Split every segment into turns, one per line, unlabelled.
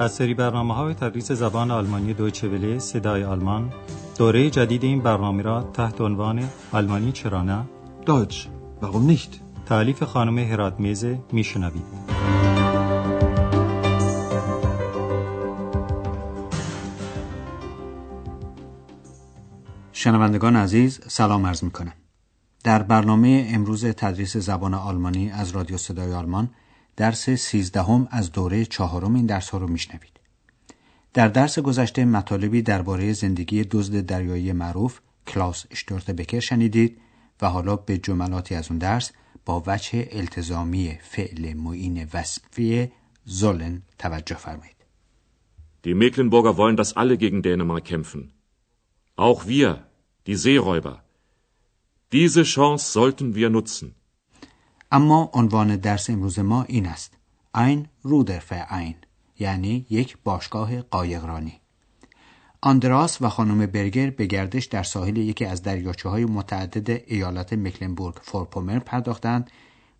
از سری برنامه های تدریس زبان آلمانی دویچه وله صدای آلمان دوره جدید این برنامه را تحت عنوان آلمانی چرا نه
Deutsch, warum nicht?
تعلیف خانم هرات میزه میشنوید
شنوندگان عزیز سلام عرض می کنم. در برنامه امروز تدریس زبان آلمانی از رادیو صدای آلمان درس سیزدهم از دوره چهارم این درس ها رو میشنوید. در درس گذشته مطالبی درباره زندگی دزد دریایی معروف کلاس اشتورت بکر شنیدید و حالا به جملاتی از اون درس با وجه التزامی فعل معین وصفی زولن توجه فرمایید.
Die Mecklenburger wollen, dass alle gegen Dänemark kämpfen. Auch wir, die Seeräuber. Diese Chance sollten wir nutzen.
اما عنوان درس امروز ما این است. ein Ruderverein یعنی یک باشگاه قایقرانی. آندراس و خانم برگر به گردش در ساحل یکی از دریاچه های متعدد ایالت مکلنبورگ فورپومر پرداختند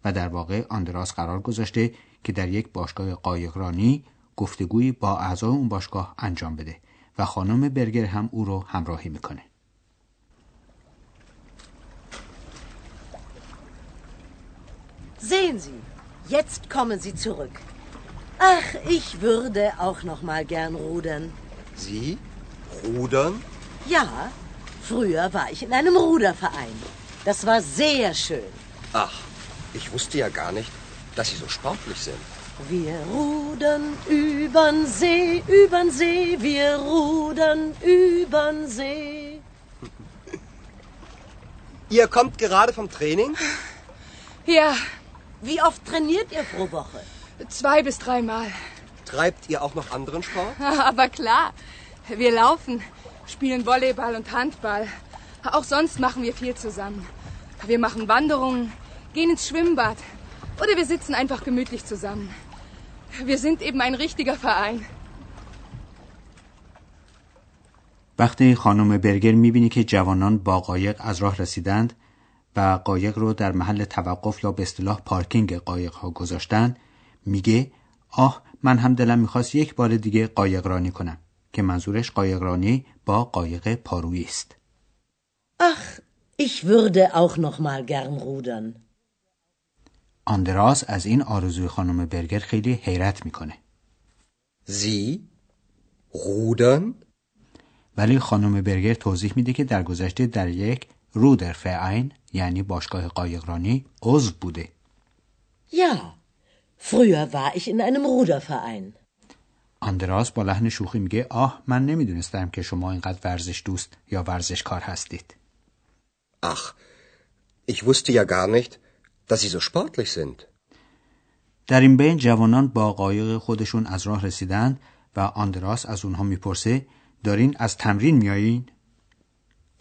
و در واقع آندراس قرار گذاشته که در یک باشگاه قایقرانی گفتگویی با اعضای اون باشگاه انجام بده و خانم برگر هم او رو همراهی می‌کنه.
Sehen Sie, jetzt kommen Sie zurück. Ach, ich würde auch noch mal gern rudern.
Sie? Rudern?
Ja, früher war ich in einem Ruderverein. Das war sehr schön.
Ach, ich wusste ja gar nicht, dass Sie so sportlich sind.
Wir rudern übern See, übern See, wir rudern übern See.
Ihr kommt gerade vom Training?
Ja,
Wie oft trainiert ihr pro Woche?
zwei bis dreimal.
Treibt ihr auch noch anderen Sport?
Aber klar, wir laufen, spielen Volleyball und Handball. Auch sonst machen wir viel zusammen. Wir machen Wanderungen, gehen ins Schwimmbad oder wir sitzen einfach gemütlich zusammen. Wir sind eben ein richtiger Verein.
وقتی خانم برگر میبینی که جوانان با قایق از راه رسیدند و قایق رو در محل توقف یا به اصطلاح پارکینگ قایق ها گذاشتن میگه آه من هم دلم می‌خواست یک بار دیگه قایق رانی کنم که منظورش قایق رانی با قایق پارویی است
Ach, ich würde auch noch mal gern rudern.
آندراس از این آرزوی خانم برگر خیلی حیرت می‌کنه
Sie? Rudern?
ولی خانم برگر توضیح میده که در گذشته در یک رودر فعین یعنی باشگاه قایقرانی عضو بوده
Ja, früher war ich in einem Ruderverein.
آندراس با لحن شوخی میگه آه من نمی‌دونستم که شما اینقدر ورزش دوست یا ورزشکار هستید
Ach, ich wusste ja gar nicht, dass Sie so sportlich sind.
در این بین جوانان با قایق خودشون از راه رسیدند و آندراس از اونها می‌پرسه دارین از تمرین میایین؟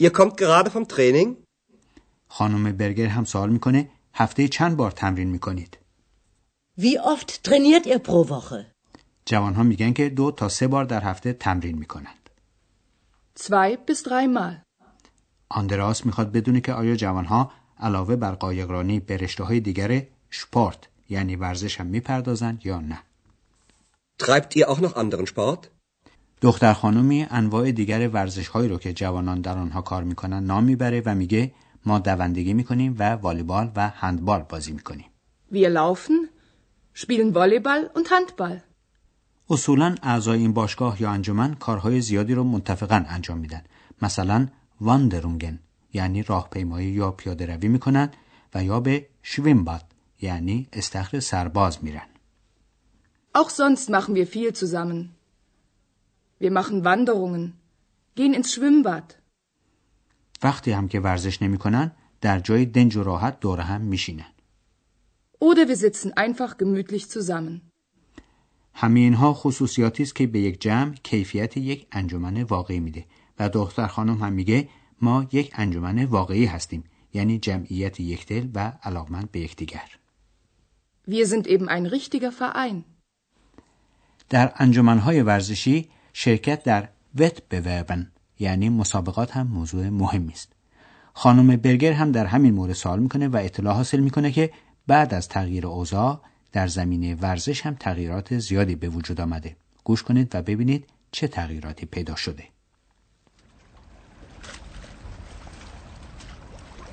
Ihr kommt gerade vom Training?
خانم برگر هم سوال می‌کنه هفته چند بار تمرین می‌کنید؟
Wie oft trainiert ihr pro Woche?
جوانها میگن که دو تا سه بار در هفته تمرین می‌کنند.
Zwei bis dreimal.
آندراس می‌خواد بدونه که آیا جوانها علاوه بر قایقرانی به رشته های دیگر شپورت یعنی ورزش هم می‌پردازند یا نه.
Treibt ihr auch noch anderen Sport?
دختر خانمی انواع دیگر ورزش هایی رو که جوانان در آنها کار می‌کنن نام می‌بره و میگه ما دوندگی می‌کنیم و والیبال و هندبال بازی می‌کنیم.
Wir laufen, spielen Volleyball und Handball.
اصولا اعضای این باشگاه یا انجمن کارهای زیادی رو متفقا انجام میدن. مثلا واندرونگن یعنی راهپیمایی یا پیاده روی می‌کنن و یا به شویمباد یعنی استخر سرباز میرن.
Auch sonst machen wir viel zusammen. Wir machen Wanderungen, gehen ins Schwimmbad.
وقتی هم که ورزش نمی‌کنن در جای دنج و راحت دور هم میشینن.
Oder wir sitzen einfach gemütlich zusammen.
همه اینها خصوصیاتی است که به یک جمع کیفیت یک انجمن واقعی میده و دختر خانم هم میگه ما یک انجمن واقعی هستیم یعنی جمعیت یکدل و علاقمند به یکدیگر.
Wir sind eben ein richtiger Verein.
در انجمنهای ورزشی شرکت در وت بوربن یعنی مسابقات هم موضوع مهمی است. خانم برگر هم در همین مورد سوال می‌کنه و اطلاع حاصل می‌کنه که بعد از تغییر اوضاع در زمینه ورزش هم تغییرات زیادی به وجود آمده. گوش کنید و ببینید چه تغییراتی پیدا شده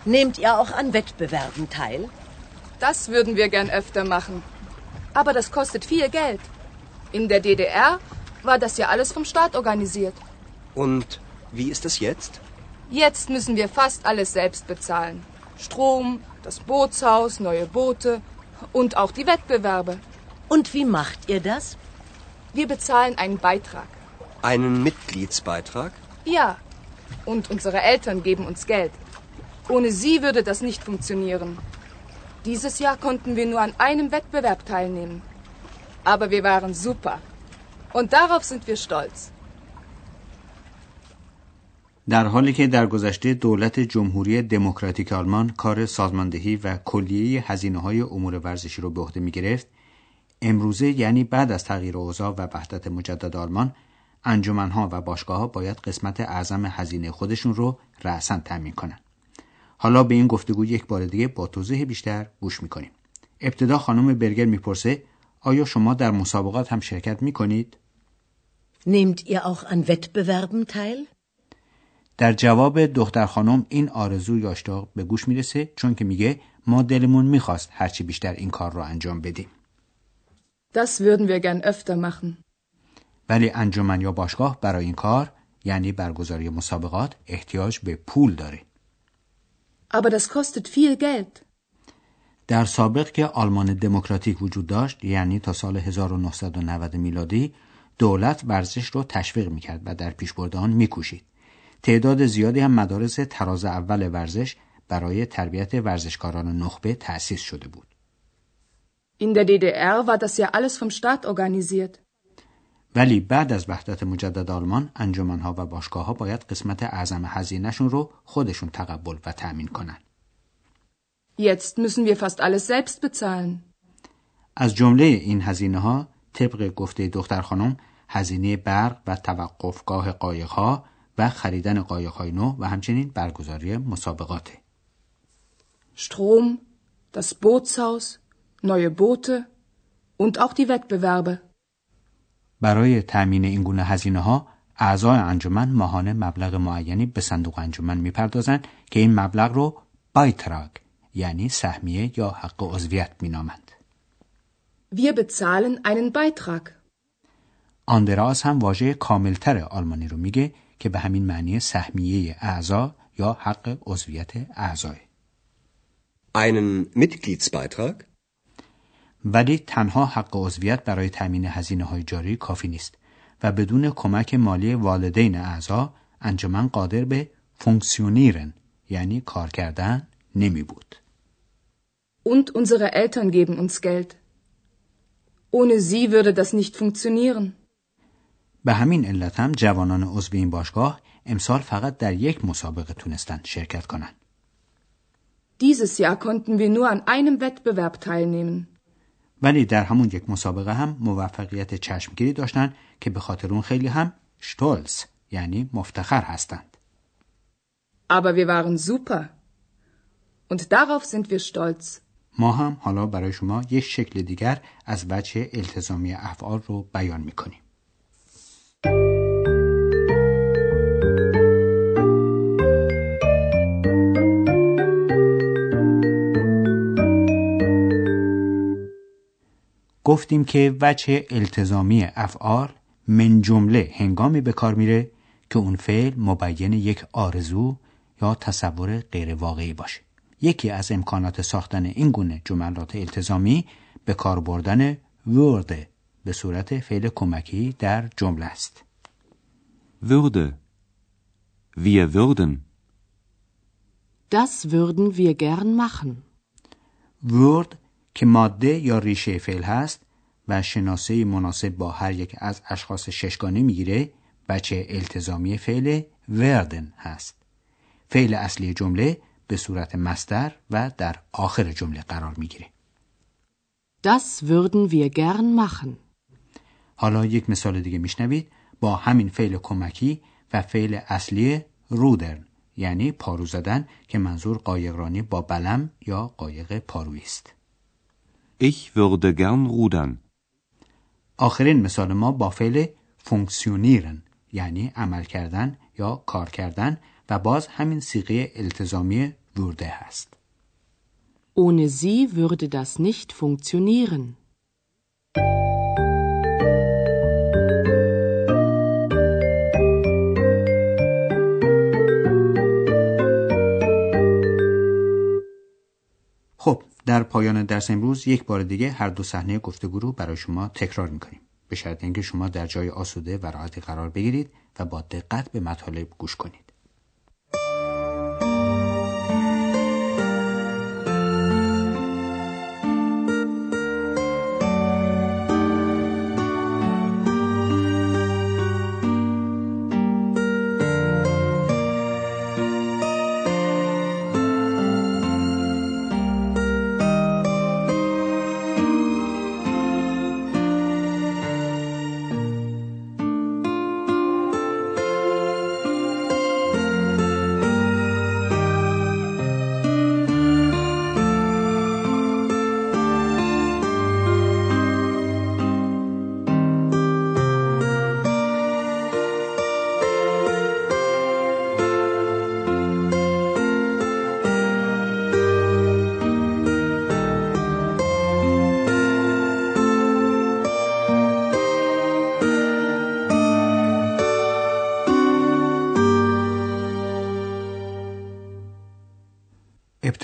Nehmt ihr auch an Wettbewerben teil?
Das würden wir gern öfter machen. Aber das kostet viel Geld. In der DDR war das ja alles vom Staat organisiert.
Und wie ist es jetzt?
Jetzt müssen wir fast alles selbst bezahlen. Strom, das Bootshaus, neue Boote und auch die Wettbewerbe.
Und wie macht ihr das?
Wir bezahlen einen Beitrag.
Einen Mitgliedsbeitrag?
Ja. Und unsere Eltern geben uns Geld. Ohne sie würde das nicht funktionieren. Dieses Jahr konnten wir nur an einem Wettbewerb teilnehmen. Aber wir waren super. Und darauf sind wir stolz.
در حالی که در گذشته دولت جمهوری دموکراتیک آلمان کار سازماندهی و کلیه هزینه های امور ورزشی رو به عهده می گرفت امروزه یعنی بعد از تغییر اوضاع و وحدت مجدد آلمان انجمنها و باشگاه ها باید قسمت اعظم هزینه خودشون رو رأسا تامین کنند. حالا به این گفتگو یک بار دیگه با توضیح بیشتر گوش می‌کنیم. ابتدا خانم برگر می‌پرسه آیا شما در مسابقات هم شرکت می‌کنید؟
Nehmt ihr auch an Wettbewerben teil?
در جواب دختر خانم این آرزو یا اشتاق به گوش می‌رسه چون که میگه ما دلمون می‌خواست هرچی بیشتر این کار رو انجام بدیم.
Das würden wir gern öfter machen.
ولی انجمن یا باشگاه برای این کار یعنی برگزاری مسابقات احتیاج به پول داره.
Aber das kostet viel Geld.
در سابق که آلمان دموکراتیک وجود داشت یعنی تا سال 1990 میلادی دولت ورزش رو تشویق می‌کرد و در پیشبرد آن میکوشید. تعداد زیادی هم مدارس تراز اول ورزش برای تربیت ورزشکاران نخبه تأسیس شده بود.
In der DDR war das ja alles vom Staat organisiert.
ولی بعد از وحدت مجدد آلمان انجمنها و باشگاه ها باید قسمت اعظم هزینهشون رو خودشون تقبل و تأمین کنن.
Jetzt müssen wir fast alles selbst bezahlen.
از جمله این هزینه ها طبق گفته دختر خانم هزینه برق و توقفگاه قایق ها و خریدن قایق های نو و همچنین برگزاری مسابقاته.
Strom, das Bootshaus, neue Boote und auch die Wettbewerbe.
برای تأمین این گونه هزینه ها اعضای انجمن ماهانه مبلغ معینی به صندوق انجمن می‌پردازند که این مبلغ رو بایتراگ یعنی سهمیه یا حق عضویت مینامند.
Wir bezahlen einen Beitrag.
آندراس هم واژه کاملتر آلمانی رو میگه که به همین معنی سهمیه اعضا یا حق عضویت اعضای.
Einen Mitgliedsbeitrag?
ولی تنها حق عضویت برای تامین هزینه های جاری کافی نیست و بدون کمک مالی والدین اعضا انجمن قادر به فونکسیونیرن یعنی کار کردن نمی بود.
Und unsere Eltern geben uns Geld. Ohne sie würde das nicht funktionieren.
به همین علت هم جوانان عضو این باشگاه امسال فقط در یک مسابقه تونستند شرکت کنند.
Dieses Jahr konnten wir nur an einem Wettbewerb teilnehmen.
ولی در همون یک مسابقه هم موفقیت چشمگیری داشتن که به خاطر اون خیلی هم شتولز یعنی مفتخر هستند.
Aber wir waren super. Und darauf sind wir stolz.
ما هم حالا برای شما یک شکل دیگر از وجه التزامی افعال رو بیان می‌کنیم. گفتیم که وجه التزامی افعال من جمله هنگامی به کار میره که اون فعل مبین یک آرزو یا تصور غیر واقعی باشه. یکی از امکانات ساختن این گونه جملات التزامی به کار بردن ورده به صورت فعل کمکی در جمله است.
Würde. Wir würden.
Das würden wir gern machen.
ورد که ماده یا ریشه فعل هست و شناسه مناسب با هر یک از اشخاص ششگانه می‌گیره بچه التزامی فعل وردن هست. فعل اصلی جمله به صورت مستر و در آخر جمله قرار می‌گیره.
Das würden wir gern machen.
حالا یک مثال دیگه میشنوید با همین فعل کمکی و فعل اصلی رودرن یعنی پارو زدن که منظور قایقرانی با بلم یا قایق پارویی است.
Ich würde gern rudern.
آخرین مثال ما با فعل فونکسیونیرن یعنی عمل کردن یا کار کردن و باز همین سیغه التزامی ورده هست.
Ohne sie würde das nicht funktionieren.
در پایان درس امروز یک بار دیگه هر دو صحنه گفتگو رو برای شما تکرار می‌کنیم. به شرط اینکه شما در جای آسوده و راحتی قرار بگیرید و با دقت به مطالب گوش کنید.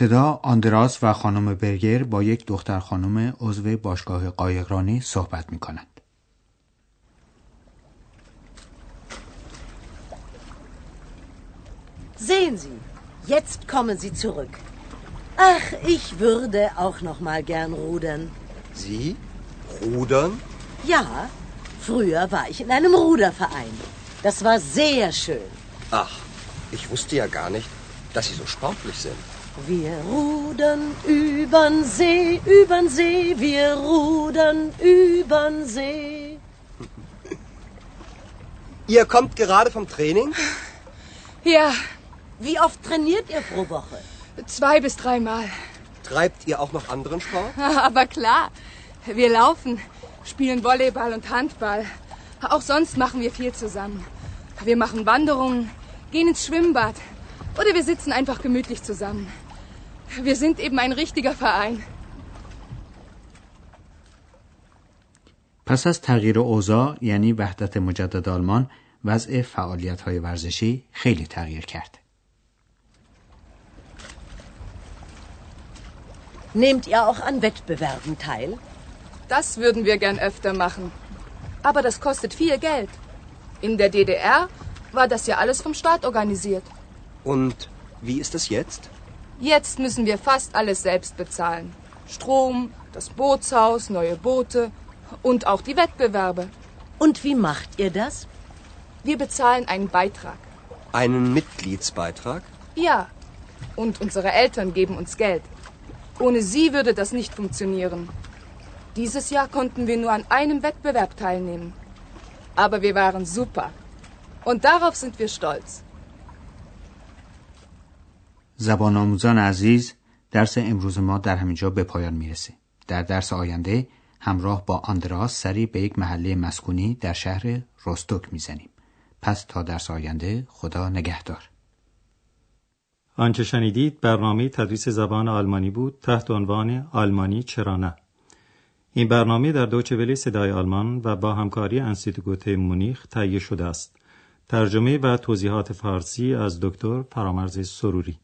ابتدا آندراس و خانم برگر با یک دختر خانم عضو باشگاه قایقرانی صحبت می کنند.
Sehen Sie, jetzt kommen Sie zurück. Ach, ich würde auch noch mal gern rudern.
Sie? Rudern?
Ja, früher war ich in einem Ruderverein. Das war sehr schön.
Ach, ich wusste ja gar nicht, dass Sie so sportlich sind.
Wir rudern übern See, übern See, wir rudern übern See.
Ihr kommt gerade vom Training?
Ja,
Wie oft trainiert ihr pro Woche?
zwei bis dreimal.
Treibt ihr auch noch anderen Sport?
Aber klar, wir laufen, spielen Volleyball und Handball. Auch sonst machen wir viel zusammen. Wir machen Wanderungen, gehen ins Schwimmbad oder wir sitzen einfach gemütlich zusammen. Wir sind eben ein richtiger Verein.
پس از تغییر اوضاع یعنی وحدت مجدد آلمان وضع فعالیت های ورزشی خیلی تغییر کرد.
Nehmt ihr auch an Wettbewerben teil?
Das würden wir gern öfter machen. Aber das kostet viel Geld. In der DDR war das ja alles vom Staat organisiert.
Und wie ist es jetzt?
Jetzt müssen wir fast alles selbst bezahlen. Strom, das Bootshaus, neue Boote und auch die Wettbewerbe.
Und wie macht ihr das?
Wir bezahlen einen Beitrag.
Einen Mitgliedsbeitrag?
Ja. Und unsere Eltern geben uns Geld. Ohne sie würde das nicht funktionieren. Dieses Jahr konnten wir nur an einem Wettbewerb teilnehmen. Aber wir waren super. Und darauf sind wir stolz.
زبان آموزان عزیز درس امروز ما در همینجا به پایان می‌رسه. در درس آینده همراه با آندراس سری به یک محله مسکونی در شهر روستوک می‌زنیم. پس تا درس آینده خدا نگهدار.
آنچه شنیدید برنامه تدریس زبان آلمانی بود تحت عنوان آلمانی چرا نه این برنامه در دوچه ولی صدای آلمان و با همکاری انستیتوت مونیخ تهیه شده است ترجمه و توضیحات فارسی از دکتر فرامرز سروری